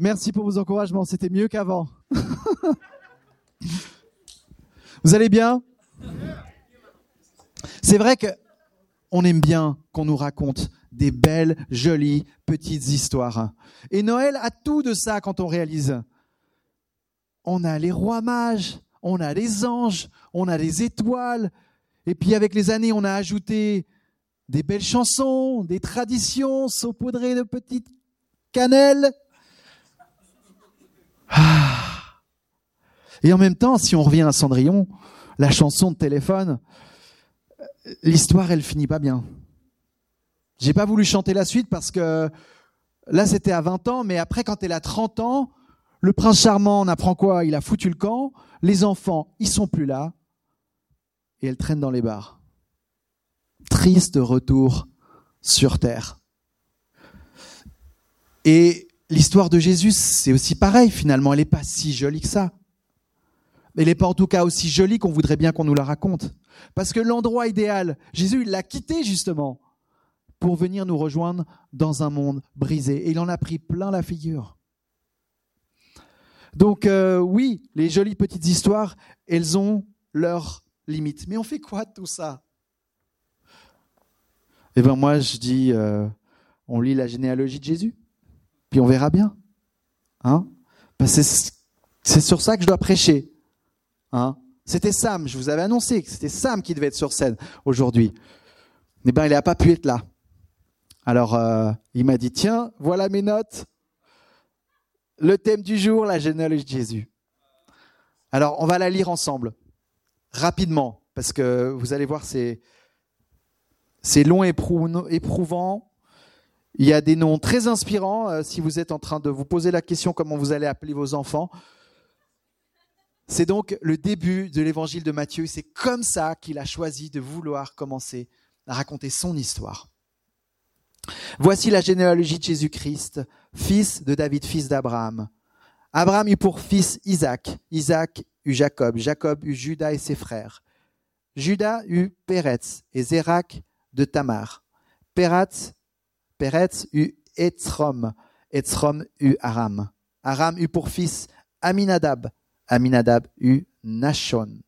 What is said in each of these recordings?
Merci pour vos encouragements, c'était mieux qu'avant. Vous allez bien? C'est vrai que on aime bien qu'on nous raconte des belles, jolies, petites histoires. Et Noël a tout de ça quand on réalise. On a les rois mages, on a les anges, on a les étoiles. Et puis avec les années, on a ajouté des belles chansons, des traditions saupoudrées de petites cannelles. Ah. Et en même temps, si on revient à Cendrillon, la chanson de téléphone, l'histoire, elle finit pas bien. J'ai pas voulu chanter la suite parce que là, c'était à 20 ans, mais après, quand elle a 30 ans, le prince charmant, on apprend quoi? Il a foutu le camp, les enfants, ils sont plus là, et elle traîne dans les bars. Triste retour sur terre. Et l'histoire de Jésus, c'est aussi pareil, finalement, elle n'est pas si jolie que ça. Elle n'est pas en tout cas aussi jolie qu'on voudrait bien qu'on nous la raconte. Parce que l'endroit idéal, Jésus, l'a quitté justement pour venir nous rejoindre dans un monde brisé. Et il en a pris plein la figure. Donc euh, oui, les jolies petites histoires, elles ont leurs limites. Mais on fait quoi de tout ça? Eh bien moi, je dis, euh, on lit la généalogie de Jésus, puis on verra bien. Hein c'est sur ça que je dois prêcher. Hein c'était Sam, je vous avais annoncé que c'était Sam qui devait être sur scène aujourd'hui. Eh bien, il n'a pas pu être là. Alors, euh, il m'a dit, tiens, voilà mes notes. Le thème du jour, la généalogie de Jésus. Alors, on va la lire ensemble, rapidement, parce que vous allez voir, c'est, c'est long et éprouvant. Il y a des noms très inspirants. Euh, si vous êtes en train de vous poser la question comment vous allez appeler vos enfants, c'est donc le début de l'évangile de Matthieu. C'est comme ça qu'il a choisi de vouloir commencer à raconter son histoire. Voici la généalogie de Jésus-Christ, fils de David, fils d'Abraham. Abraham eut pour fils Isaac, Isaac eut Jacob, Jacob eut Judas et ses frères. Judas eut Péretz et Zérak de Tamar. Péretz, Péretz eut Etzrom, Etzrom eut Aram. Aram eut pour fils Aminadab, Aminadab eut Nashon.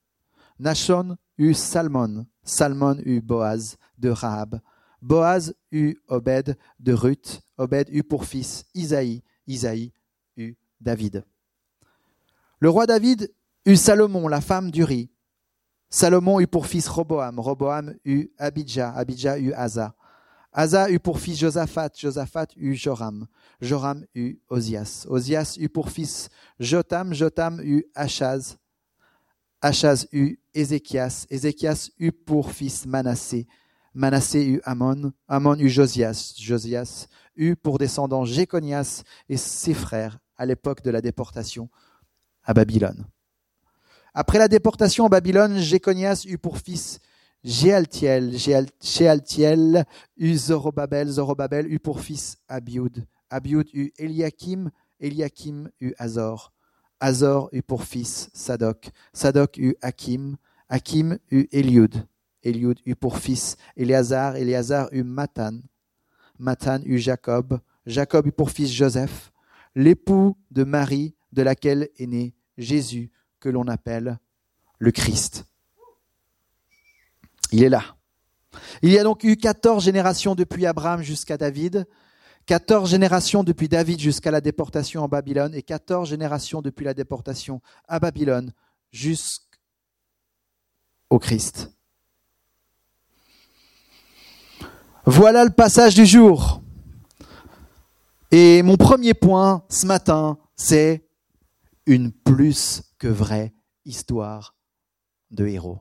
Nashon eut Salmon. Salmon eut Boaz de Rahab. Boaz eut Obed de Ruth. Obed eut pour fils Isaïe. Isaïe eut David. Le roi David eut Salomon, la femme d'Uri. Salomon eut pour fils Roboam. Roboam eut Abidja. Abidja eut Asa. Asa eut pour fils Josaphat, Josaphat eut Joram, Joram eut Osias, Osias eut pour fils Jotam, Jotam eut Achaz, Achaz eut Ézéchias, Ézéchias eut pour fils Manassé, Manassé eut Amon, Amon eut Josias, Josias eut pour descendant Jéconias et ses frères à l'époque de la déportation à Babylone. Après la déportation à Babylone, Jéconias eut pour fils Jéaltiel, Jéaltiel eut Zorobabel, Zorobabel eut pour fils Abiud, Abiud eut Eliakim, Eliakim eut Azor, Azor eut pour fils Sadok, Sadok eut Hakim, Hakim eut Eliud, Eliud eut pour fils Éléazar, Éléazar eut Matan, Matan eut Jacob, Jacob eut pour fils Joseph, l'époux de Marie de laquelle est né Jésus que l'on appelle le Christ. Il est là. Il y a donc eu 14 générations depuis Abraham jusqu'à David, 14 générations depuis David jusqu'à la déportation en Babylone et 14 générations depuis la déportation à Babylone jusqu'au Christ. Voilà le passage du jour. Et mon premier point ce matin, c'est une plus que vraie histoire de héros.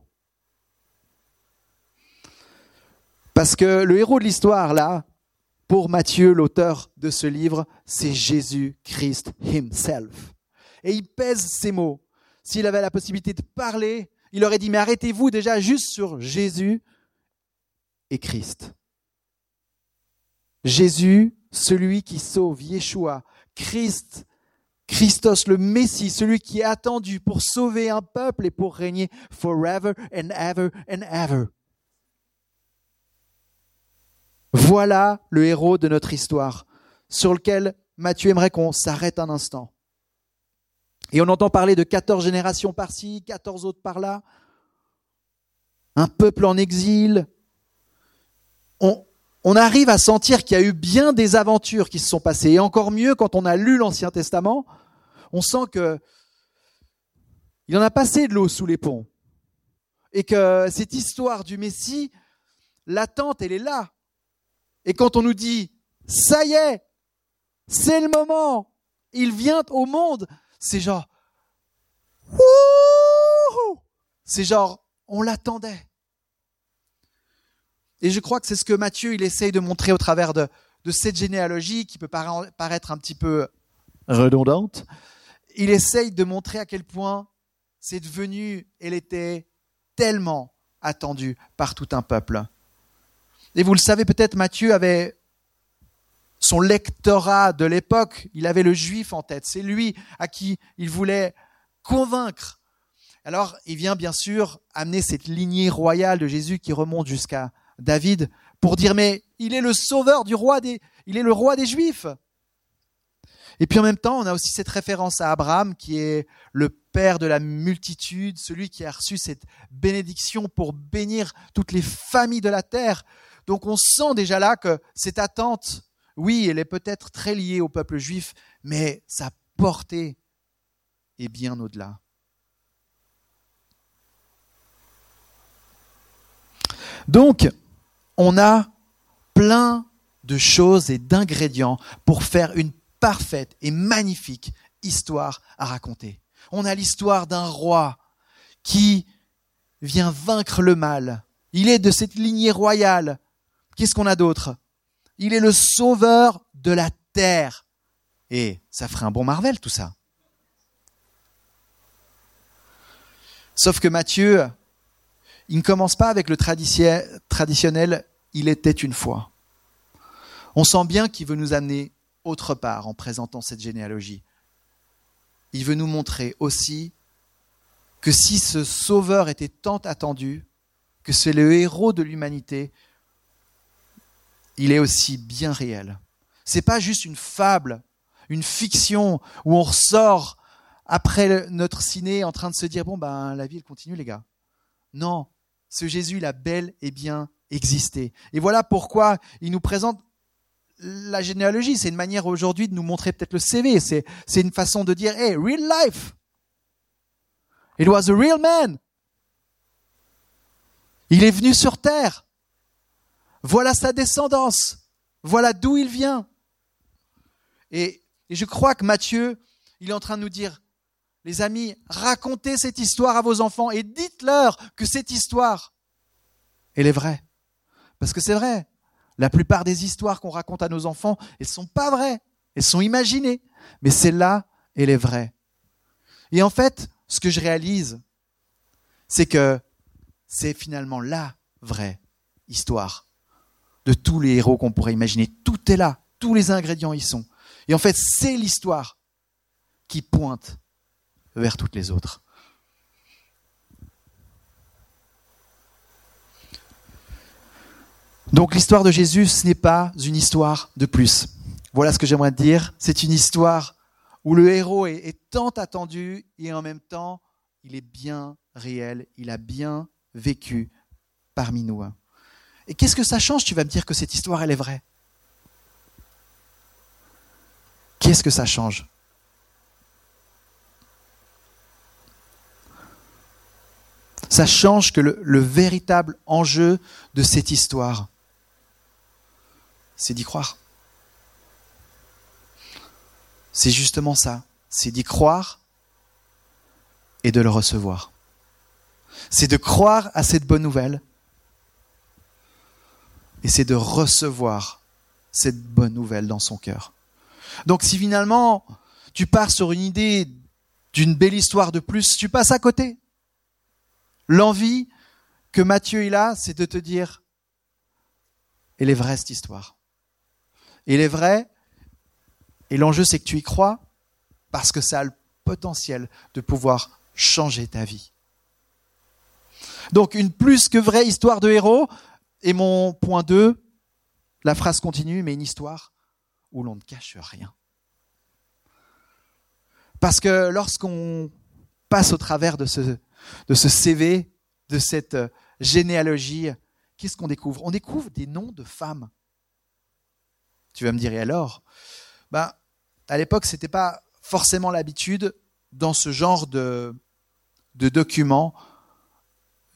Parce que le héros de l'histoire, là, pour Matthieu, l'auteur de ce livre, c'est Jésus-Christ himself. Et il pèse ses mots. S'il avait la possibilité de parler, il aurait dit, mais arrêtez-vous déjà juste sur Jésus et Christ. Jésus, celui qui sauve, Yeshua, Christ, Christos, le Messie, celui qui est attendu pour sauver un peuple et pour régner forever and ever and ever. Voilà le héros de notre histoire, sur lequel Matthieu aimerait qu'on s'arrête un instant. Et on entend parler de 14 générations par-ci, 14 autres par-là, un peuple en exil. On, arrive à sentir qu'il y a eu bien des aventures qui se sont passées. Et encore mieux, quand on a lu l'Ancien Testament, on sent que il en a passé de l'eau sous les ponts. Et que cette histoire du Messie, l'attente, elle est là. Et quand on nous dit, ça y est, c'est le moment, il vient au monde, c'est genre, c'est genre, on l'attendait. Et je crois que c'est ce que Matthieu, il essaye de montrer au travers de, de cette généalogie qui peut paraître un petit peu redondante. Il essaye de montrer à quel point cette venue, elle était tellement attendue par tout un peuple. Et vous le savez peut-être, Matthieu avait son lectorat de l'époque, il avait le juif en tête. C'est lui à qui il voulait convaincre. Alors, il vient bien sûr amener cette lignée royale de Jésus qui remonte jusqu'à David pour dire mais il est le sauveur du roi des il est le roi des juifs. Et puis en même temps, on a aussi cette référence à Abraham qui est le père de la multitude, celui qui a reçu cette bénédiction pour bénir toutes les familles de la terre. Donc on sent déjà là que cette attente, oui, elle est peut-être très liée au peuple juif, mais sa portée est bien au-delà. Donc, on a plein de choses et d'ingrédients pour faire une parfaite et magnifique histoire à raconter. On a l'histoire d'un roi qui vient vaincre le mal. Il est de cette lignée royale. Qu'est-ce qu'on a d'autre? Il est le sauveur de la terre. Et ça ferait un bon Marvel tout ça. Sauf que Matthieu, il ne commence pas avec le traditionnel il était une fois. On sent bien qu'il veut nous amener autre part en présentant cette généalogie. Il veut nous montrer aussi que si ce sauveur était tant attendu, que c'est le héros de l'humanité, il est aussi bien réel. C'est pas juste une fable, une fiction où on ressort après notre ciné en train de se dire bon ben la vie elle continue les gars. Non, ce Jésus il a bel et bien existé. Et voilà pourquoi il nous présente la généalogie. C'est une manière aujourd'hui de nous montrer peut-être le CV. C'est, c'est une façon de dire, hey, real life. It was a real man. Il est venu sur terre. Voilà sa descendance. Voilà d'où il vient. Et, je crois que Matthieu, il est en train de nous dire, les amis, racontez cette histoire à vos enfants et dites-leur que cette histoire, elle est vraie. Parce que c'est vrai, la plupart des histoires qu'on raconte à nos enfants, elles ne sont pas vraies, elles sont imaginées, mais celle-là, elle est vraie. Et en fait, ce que je réalise, c'est que c'est finalement la vraie histoire de tous les héros qu'on pourrait imaginer. Tout est là, tous les ingrédients y sont. Et en fait, c'est l'histoire qui pointe vers toutes les autres. Donc l'histoire de Jésus, ce n'est pas une histoire de plus. Voilà ce que j'aimerais dire. C'est une histoire où le héros est, tant attendu et en même temps, il est bien réel, il a bien vécu parmi nous. Et qu'est-ce que ça change Tu vas me dire que cette histoire, elle est vraie? Qu'est-ce que ça change? Ça change que le véritable enjeu de cette histoire, c'est d'y croire. C'est justement ça, c'est d'y croire et de le recevoir. C'est de croire à cette bonne nouvelle et c'est de recevoir cette bonne nouvelle dans son cœur. Donc si finalement tu pars sur une idée d'une belle histoire de plus, tu passes à côté. L'envie que Matthieu il a, c'est de te dire, elle est vraie cette histoire. Il est vrai, et l'enjeu c'est que tu y crois, parce que ça a le potentiel de pouvoir changer ta vie. Donc une plus que vraie histoire de héros, et mon point 2, la phrase continue, mais une histoire où l'on ne cache rien. Parce que lorsqu'on passe au travers de ce, CV, de cette généalogie, qu'est-ce qu'on découvre? On découvre des noms de femmes. Tu vas me dire, et alors? Ben, À l'époque, ce n'était pas forcément l'habitude dans ce genre de, de documents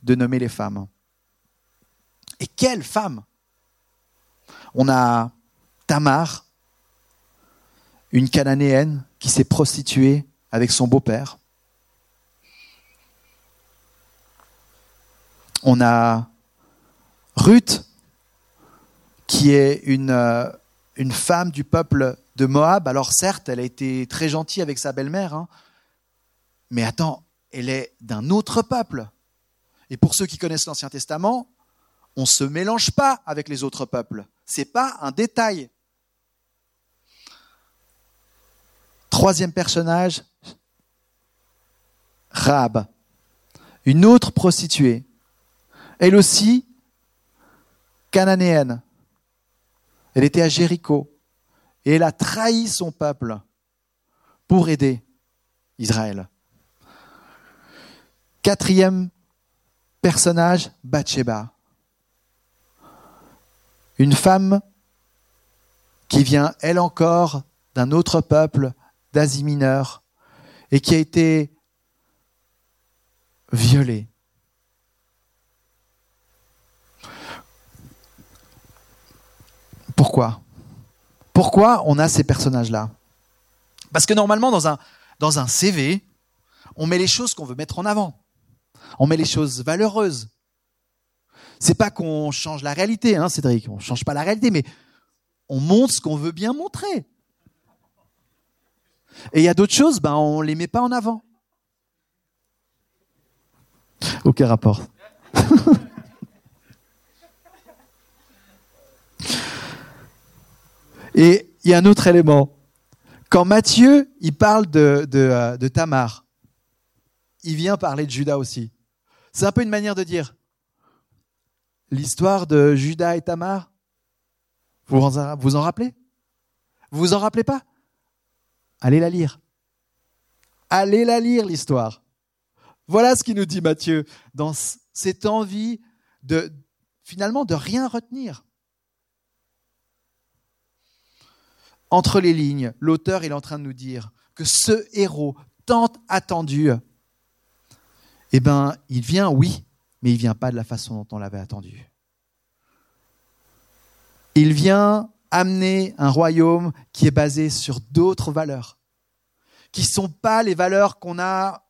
de nommer les femmes. Et quelle femme On a Tamar, une cananéenne qui s'est prostituée avec son beau-père. On a Ruth, qui est une, euh, femme du peuple de Moab. Alors certes, elle a été très gentille avec sa belle-mère, hein, mais attends, elle est d'un autre peuple. Et pour ceux qui connaissent l'Ancien Testament, on ne se mélange pas avec les autres peuples. C'est pas un détail. Troisième personnage, Rahab, une autre prostituée, elle aussi cananéenne. Elle était à Jéricho et elle a trahi son peuple pour aider Israël. Quatrième personnage, Bathsheba. Une femme qui vient, elle encore, d'un autre peuple d'Asie mineure et qui a été violée. Pourquoi? Pourquoi on a ces personnages-là? Parce que normalement, dans un, dans un CV, on met les choses qu'on veut mettre en avant. On met les choses valeureuses. C'est pas qu'on change la réalité, hein, Cédric. On change pas la réalité, mais on montre ce qu'on veut bien montrer. Et il y a d'autres choses, ben on les met pas en avant. Aucun rapport. Et il y a un autre élément. Quand Matthieu, il parle de, euh, de Tamar, il vient parler de Judas aussi. C'est un peu une manière de dire l'histoire de Judas et Tamar? Vous vous en rappelez? Vous vous en rappelez pas? Allez la lire. Allez la lire, l'histoire. Voilà ce qu'il nous dit Matthieu dans cette envie de finalement de rien retenir. Entre les lignes, l'auteur est en train de nous dire que ce héros tant attendu eh bien, il vient, oui, mais il vient pas de la façon dont on l'avait attendu. Il vient amener un royaume qui est basé sur d'autres valeurs, qui ne sont pas les valeurs qu'on a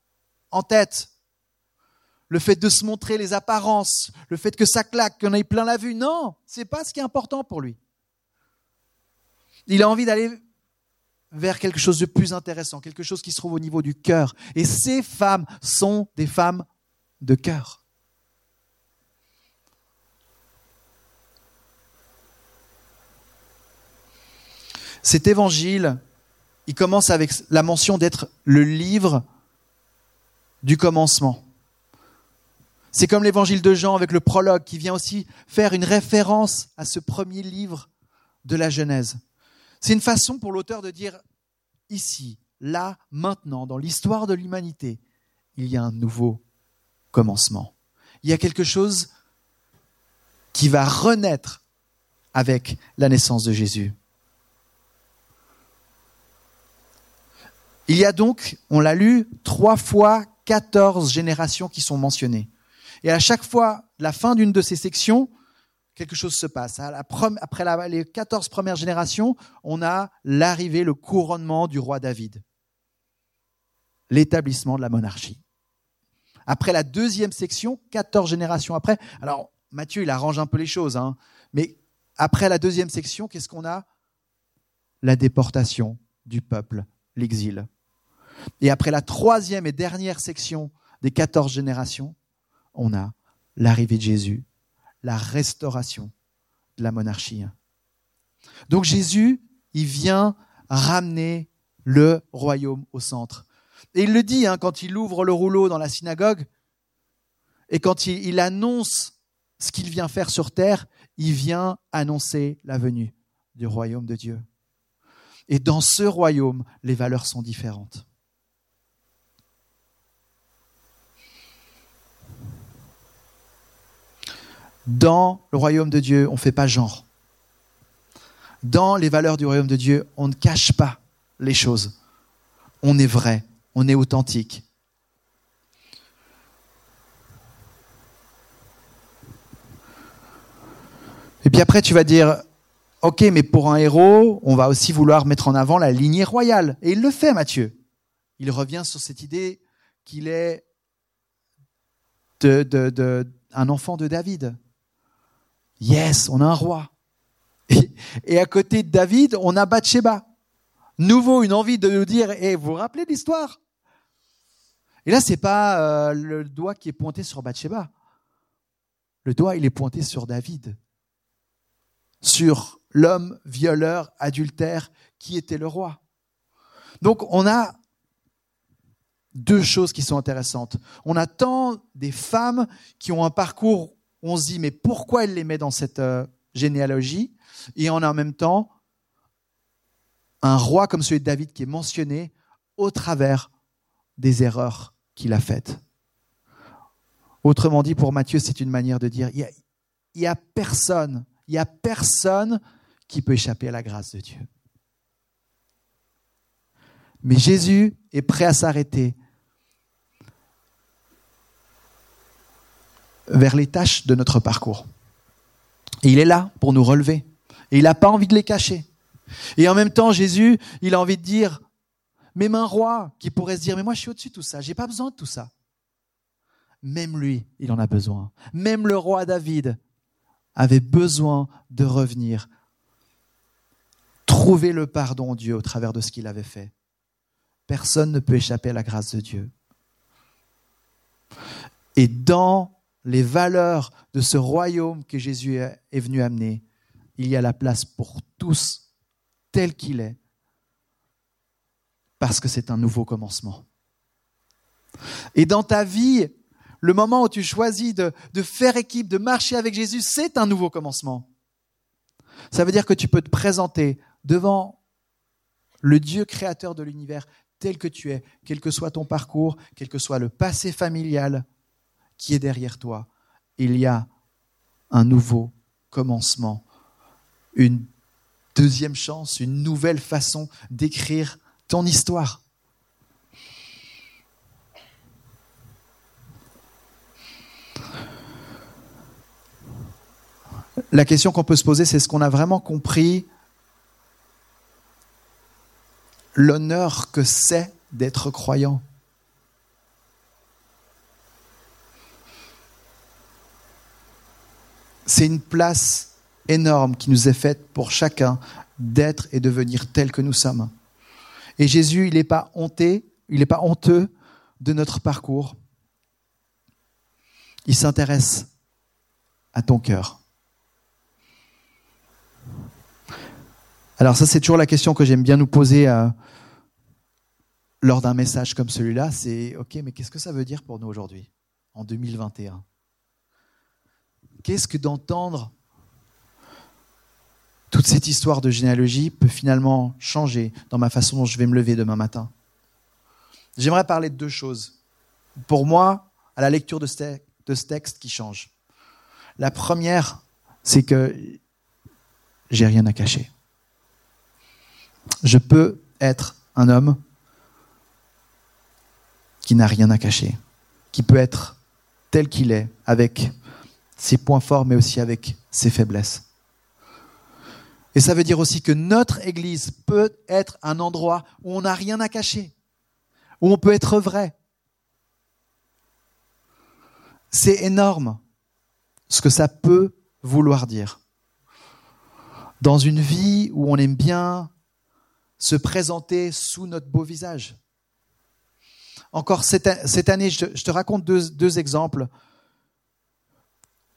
en tête. Le fait de se montrer les apparences, le fait que ça claque, qu'on ait plein la vue, non, c'est pas ce qui est important pour lui. Il a envie d'aller vers quelque chose de plus intéressant, quelque chose qui se trouve au niveau du cœur. Et ces femmes sont des femmes de cœur. Cet évangile, il commence avec la mention d'être le livre du commencement. C'est comme l'évangile de Jean avec le prologue qui vient aussi faire une référence à ce premier livre de la Genèse. C'est une façon pour l'auteur de dire ici, là, maintenant, dans l'histoire de l'humanité, il y a un nouveau commencement. Il y a quelque chose qui va renaître avec la naissance de Jésus. Il y a donc, on l'a lu, trois fois quatorze générations qui sont mentionnées. Et à chaque fois, la fin d'une de ces sections, quelque chose se passe. Après les 14 premières générations, on a l'arrivée, le couronnement du roi David, l'établissement de la monarchie. Après la deuxième section, 14 générations après, alors Matthieu, il arrange un peu les choses, hein, mais après la deuxième section, qu'est-ce qu'on a? La déportation du peuple, l'exil. Et après la troisième et dernière section des 14 générations, on a l'arrivée de Jésus, la restauration de la monarchie. Donc Jésus, il vient ramener le royaume au centre. Et il le dit hein, quand il ouvre le rouleau dans la synagogue et quand il, il annonce ce qu'il vient faire sur terre, il vient annoncer la venue du royaume de Dieu. Et dans ce royaume, les valeurs sont différentes. Dans le royaume de Dieu, on ne fait pas genre. Dans les valeurs du royaume de Dieu, on ne cache pas les choses. On est vrai, on est authentique. Et puis après, tu vas dire, ok, mais pour un héros, on va aussi vouloir mettre en avant la lignée royale. Et il le fait, Matthieu. Il revient sur cette idée qu'il est de, un enfant de David. Yes, on a un roi. Et, à côté de David, on a Bathsheba. Nouveau, une envie de nous dire, et eh, vous vous rappelez l'histoire? Et là, c'est pas euh, le doigt qui est pointé sur Bathsheba. Le doigt, il est pointé sur David. Sur l'homme violeur, adultère, qui était le roi. Donc, on a deux choses qui sont intéressantes. On a tant des femmes qui ont un parcours, on se dit, mais pourquoi elle les met dans cette euh, généalogie Et on a en même temps un roi comme celui de David qui est mentionné au travers des erreurs qu'il a faites. Autrement dit, pour Matthieu, c'est une manière de dire, il n'y a, personne, il y a personne qui peut échapper à la grâce de Dieu. Mais Jésus est prêt à s'arrêter vers les tâches de notre parcours. Et il est là pour nous relever. Et il n'a pas envie de les cacher. Et en même temps, Jésus, il a envie de dire, même un roi qui pourrait se dire, mais moi je suis au-dessus de tout ça, j'ai pas besoin de tout ça. Même lui, il en a besoin. Même le roi David avait besoin de revenir, trouver le pardon Dieu au travers de ce qu'il avait fait. Personne ne peut échapper à la grâce de Dieu. Et dans les valeurs de ce royaume que Jésus est venu amener, il y a la place pour tous tel qu'il est, parce que c'est un nouveau commencement. Et dans ta vie, le moment où tu choisis de, faire équipe, de marcher avec Jésus, c'est un nouveau commencement. Ça veut dire que tu peux te présenter devant le Dieu créateur de l'univers tel que tu es, quel que soit ton parcours, quel que soit le passé familial, qui est derrière toi. Il y a un nouveau commencement, une deuxième chance, une nouvelle façon d'écrire ton histoire. La question qu'on peut se poser, c'est est-ce qu'on a vraiment compris l'honneur que c'est d'être croyant? C'est une place énorme qui nous est faite pour chacun d'être et devenir tel que nous sommes. Et Jésus, il n'est pas honté, il n'est pas honteux de notre parcours. Il s'intéresse à ton cœur. Alors ça, c'est toujours la question que j'aime bien nous poser euh, lors d'un message comme celui-là. C'est, OK, mais qu'est-ce que ça veut dire pour nous aujourd'hui, en 2021 Qu'est-ce que d'entendre toute cette histoire de généalogie peut finalement changer dans ma façon dont je vais me lever demain matin? J'aimerais parler de deux choses. Pour moi, à la lecture de ce, texte qui change. La première, c'est que j'ai rien à cacher. Je peux être un homme qui n'a rien à cacher, qui peut être tel qu'il est, avec ses points forts, mais aussi avec ses faiblesses. Et ça veut dire aussi que notre Église peut être un endroit où on n'a rien à cacher, où on peut être vrai. C'est énorme ce que ça peut vouloir dire. Dans une vie où on aime bien se présenter sous notre beau visage. Encore cette, année, je te, raconte deux exemples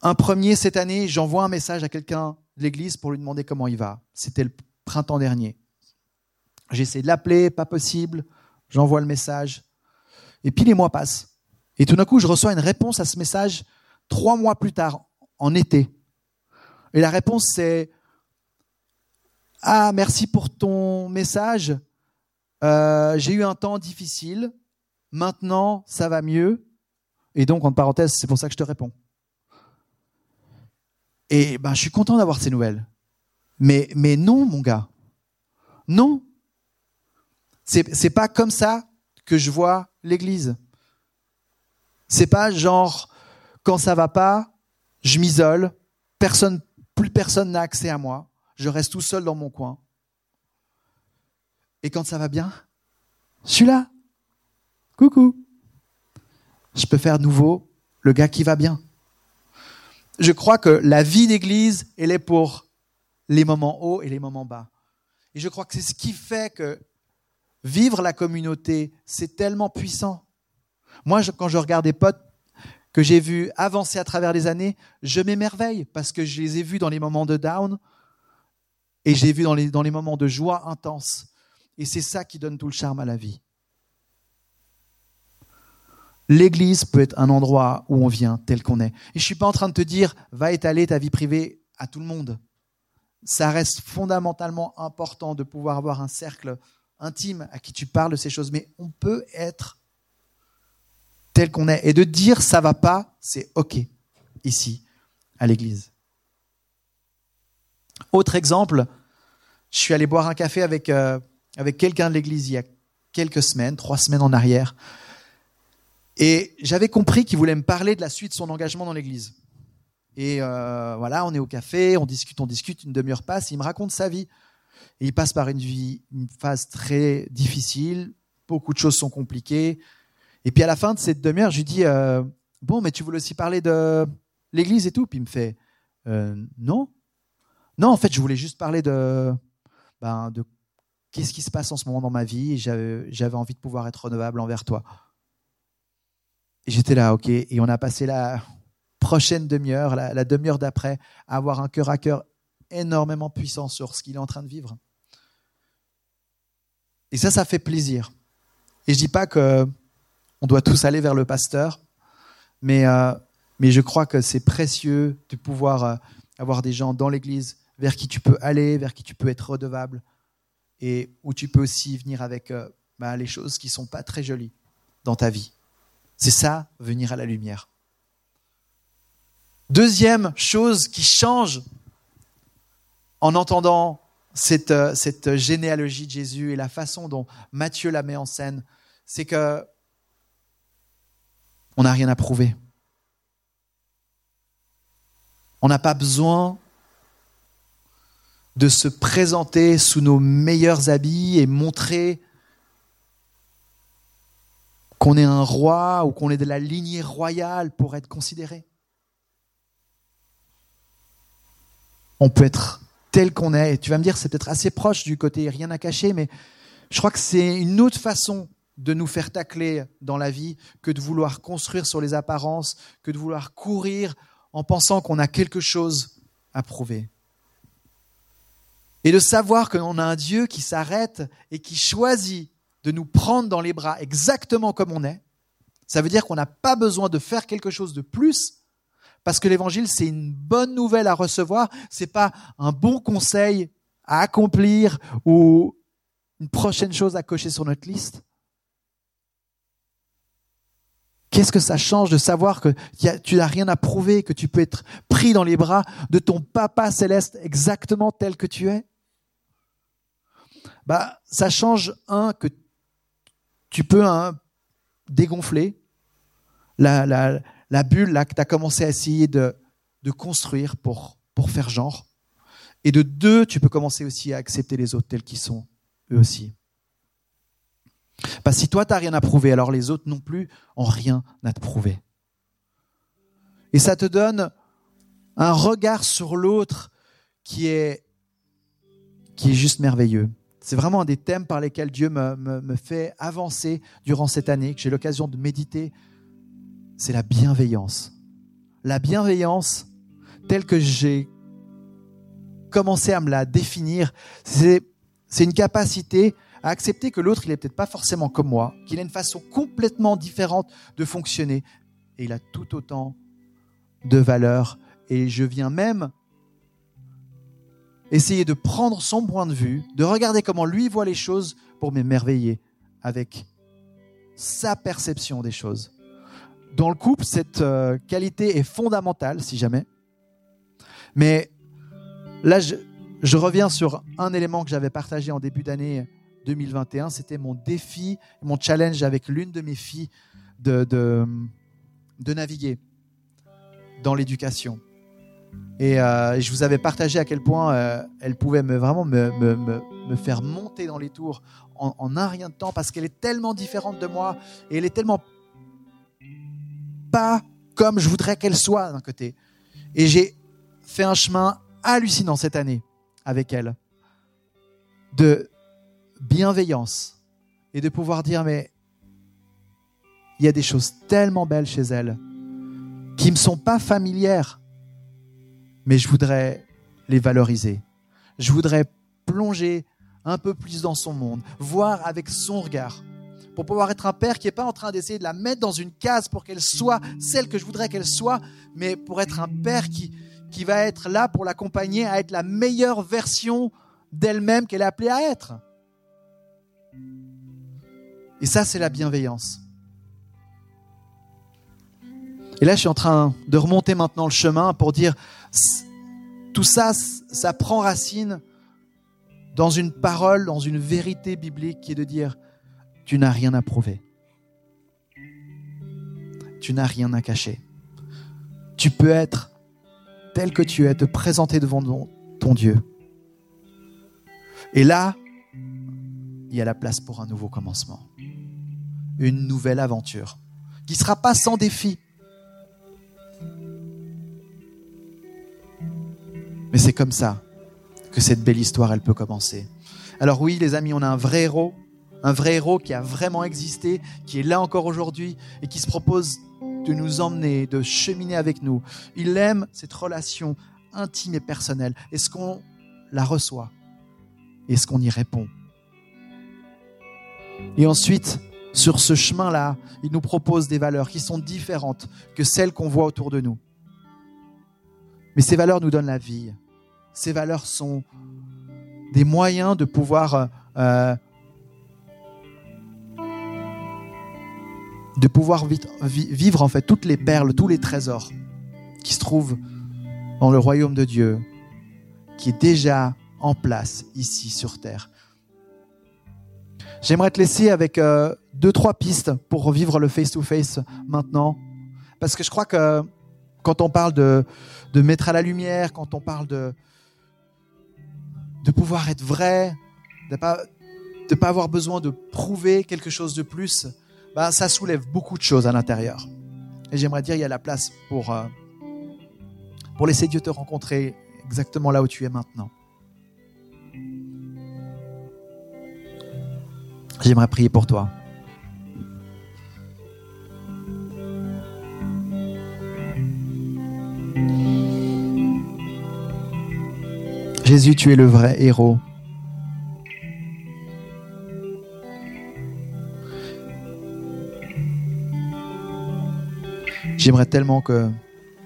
un premier, cette année, j'envoie un message à quelqu'un de l'église pour lui demander comment il va. C'était le printemps dernier. J'essaie de l'appeler, pas possible. J'envoie le message. Et puis les mois passent. Et tout d'un coup, je reçois une réponse à ce message trois mois plus tard, en été. Et la réponse, c'est Ah, merci pour ton message. Euh, j'ai eu un temps difficile. Maintenant, ça va mieux. Et donc, en parenthèse, c'est pour ça que je te réponds. Et ben, je suis content d'avoir ces nouvelles. Mais, mais non, mon gars. Non. C'est, pas comme ça que je vois l'église. C'est pas genre, quand ça va pas, je m'isole, personne, plus personne n'a accès à moi, je reste tout seul dans mon coin. Et quand ça va bien, je suis là. Coucou. Je peux faire nouveau le gars qui va bien. Je crois que la vie d'église, elle est pour les moments hauts et les moments bas. Et je crois que c'est ce qui fait que vivre la communauté, c'est tellement puissant. Moi, quand je regarde des potes que j'ai vus avancer à travers les années, je m'émerveille parce que je les ai vus dans les moments de down et j'ai vu dans les, dans les moments de joie intense. Et c'est ça qui donne tout le charme à la vie. L'église peut être un endroit où on vient tel qu'on est. Je suis pas en train de te dire, va étaler ta vie privée à tout le monde. Ça reste fondamentalement important de pouvoir avoir un cercle intime à qui tu parles de ces choses, mais on peut être tel qu'on est. Et de dire ça va pas, c'est OK ici, à l'église. Autre exemple, je suis allé boire un café avec, euh, avec quelqu'un de l'église il y a quelques semaines, trois semaines en arrière. Et j'avais compris qu'il voulait me parler de la suite de son engagement dans l'église. Et euh, voilà, on est au café, on discute, on discute, une demi-heure passe, il me raconte sa vie. Et il passe par une vie, une phase très difficile, beaucoup de choses sont compliquées. Et puis à la fin de cette demi-heure, je lui dis euh, Bon, mais tu voulais aussi parler de l'église et tout Puis il me fait euh, Non. Non, en fait, je voulais juste parler de, ben, de qu'est-ce qui se passe en ce moment dans ma vie. J'avais envie de pouvoir être renouvelable envers toi. Et j'étais là, ok. Et on a passé la prochaine demi-heure, la, demi-heure d'après, à avoir un cœur à cœur énormément puissant sur ce qu'il est en train de vivre. Et ça, ça fait plaisir. Et je dis pas que on doit tous aller vers le pasteur, mais, euh, mais je crois que c'est précieux de pouvoir euh, avoir des gens dans l'Église vers qui tu peux aller, vers qui tu peux être redevable, et où tu peux aussi venir avec euh, bah, les choses qui sont pas très jolies dans ta vie. C'est ça, venir à la lumière. Deuxième chose qui change en entendant cette, euh, cette généalogie de Jésus et la façon dont Matthieu la met en scène, c'est que on n'a rien à prouver. On n'a pas besoin de se présenter sous nos meilleurs habits et montrer qu'on est un roi ou qu'on est de la lignée royale pour être considéré. On peut être tel qu'on est. Et tu vas me dire, c'est peut-être assez proche du côté rien à cacher, mais je crois que c'est une autre façon de nous faire tacler dans la vie que de vouloir construire sur les apparences, que de vouloir courir en pensant qu'on a quelque chose à prouver. Et de savoir qu'on a un Dieu qui s'arrête et qui choisit de nous prendre dans les bras exactement comme on est. Ça veut dire qu'on n'a pas besoin de faire quelque chose de plus parce que l'évangile c'est une bonne nouvelle à recevoir, c'est pas un bon conseil à accomplir ou une prochaine chose à cocher sur notre liste. Qu'est-ce que ça change de savoir que tu n'as rien à prouver, que tu peux être pris dans les bras de ton Papa céleste exactement tel que tu es? Bah, ça change un que tu peux hein, dégonfler la, bulle que tu as commencé à essayer de, construire pour, faire genre. Et de deux, tu peux commencer aussi à accepter les autres tels qu'ils sont, eux aussi. Parce que si toi, tu n'as rien à prouver, alors les autres non plus ont rien à te prouver. Et ça te donne un regard sur l'autre qui est juste merveilleux. C'est vraiment un des thèmes par lesquels Dieu me, fait avancer durant cette année, que j'ai l'occasion de méditer. C'est la bienveillance. La bienveillance, telle que j'ai commencé à me la définir, c'est une capacité à accepter que l'autre, il n'est peut-être pas forcément comme moi, qu'il a une façon complètement différente de fonctionner, et il a tout autant de valeur. Et je viens même essayer de prendre son point de vue, de regarder comment lui voit les choses pour m'émerveiller avec sa perception des choses. Dans le couple, cette euh, qualité est fondamentale, si jamais. Mais là, je, reviens sur un élément que j'avais partagé en début d'année 2021. C'était mon défi, mon challenge avec l'une de mes filles de naviguer dans l'éducation. Et euh, je vous avais partagé à quel point euh, elle pouvait me, vraiment me, faire monter dans les tours en, en, un rien de temps parce qu'elle est tellement différente de moi et elle est tellement pas comme je voudrais qu'elle soit d'un côté. Et j'ai fait un chemin hallucinant cette année avec elle de bienveillance et de pouvoir dire mais il y a des choses tellement belles chez elle qui me sont pas familières mais je voudrais les valoriser. Je voudrais plonger un peu plus dans son monde, voir avec son regard, pour pouvoir être un père qui n'est pas en train d'essayer de la mettre dans une case pour qu'elle soit celle que je voudrais qu'elle soit, mais pour être un père qui, qui va être là pour l'accompagner à être la meilleure version d'elle-même qu'elle est appelée à être. Et ça, c'est la bienveillance. Et là, je suis en train de remonter maintenant le chemin pour dire, tout ça, ça prend racine dans une parole, dans une vérité biblique qui est de dire, tu n'as rien à prouver. Tu n'as rien à cacher. Tu peux être tel que tu es, te présenter devant ton Dieu. Et là, il y a la place pour un nouveau commencement, une nouvelle aventure, qui ne sera pas sans défi, Mais c'est comme ça que cette belle histoire, elle peut commencer. Alors oui, les amis, on a un vrai héros, un vrai héros qui a vraiment existé, qui est là encore aujourd'hui et qui se propose de nous emmener, de cheminer avec nous. Il aime cette relation intime et personnelle. Est-ce qu'on la reçoit? Est-ce qu'on y répond? Et ensuite, sur ce chemin-là, il nous propose des valeurs qui sont différentes que celles qu'on voit autour de nous. Mais ces valeurs nous donnent la vie ces valeurs sont des moyens de pouvoir euh, de pouvoir vivre en fait toutes les perles, tous les trésors qui se trouvent dans le royaume de Dieu, qui est déjà en place ici sur terre. J'aimerais te laisser avec euh, deux trois pistes pour revivre le face to face maintenant, parce que je crois que quand on parle de de mettre à la lumière, quand on parle de de pouvoir être vrai, de ne pas, avoir besoin de prouver quelque chose de plus, bah, ça soulève beaucoup de choses à l'intérieur. Et j'aimerais dire, il y a la place pour, euh, pour laisser Dieu te rencontrer exactement là où tu es maintenant. J'aimerais prier pour toi. Jésus, tu es le vrai héros. J'aimerais tellement que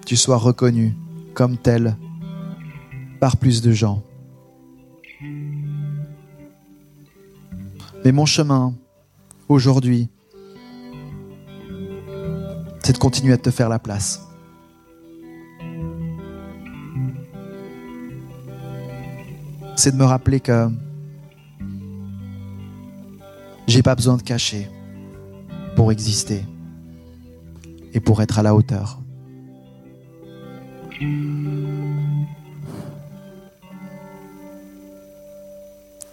tu sois reconnu comme tel par plus de gens. Mais mon chemin aujourd'hui, c'est de continuer à te faire la place. C'est de me rappeler que j'ai pas besoin de cacher pour exister et pour être à la hauteur.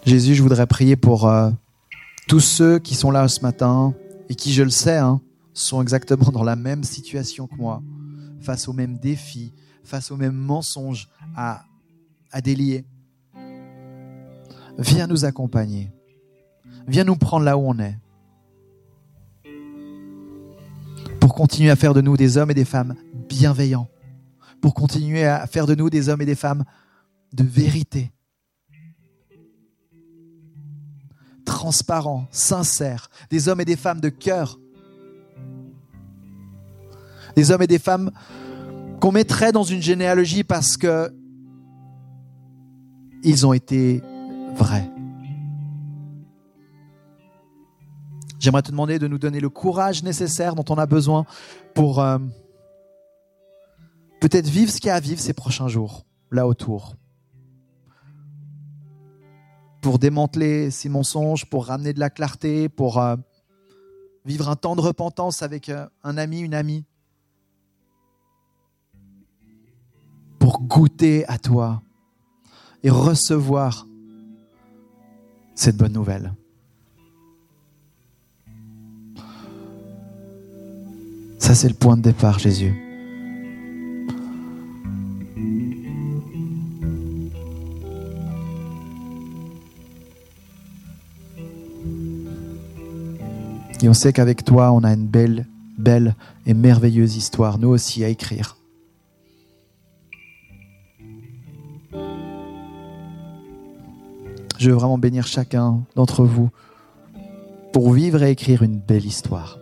Jésus, je voudrais prier pour euh, tous ceux qui sont là ce matin et qui, je le sais, hein, sont exactement dans la même situation que moi, face aux mêmes défis, face aux mêmes mensonges à, à délier. Viens nous accompagner. Viens nous prendre là où on est. Pour continuer à faire de nous des hommes et des femmes bienveillants. Pour continuer à faire de nous des hommes et des femmes de vérité. Transparents, sincères. Des hommes et des femmes de cœur. Des hommes et des femmes qu'on mettrait dans une généalogie parce que ils ont été vrai. J'aimerais te demander de nous donner le courage nécessaire dont on a besoin pour euh, peut-être vivre ce qu'il y a à vivre ces prochains jours. là autour. Pour démanteler ces mensonges, pour ramener de la clarté, pour euh, vivre un temps de repentance avec euh, un ami, une amie. Pour goûter à toi et recevoir cette bonne nouvelle. Ça, c'est le point de départ, Jésus. Et on sait qu'avec toi, on a une belle, belle et merveilleuse histoire, nous aussi, à écrire. Je veux vraiment bénir chacun d'entre vous pour vivre et écrire une belle histoire.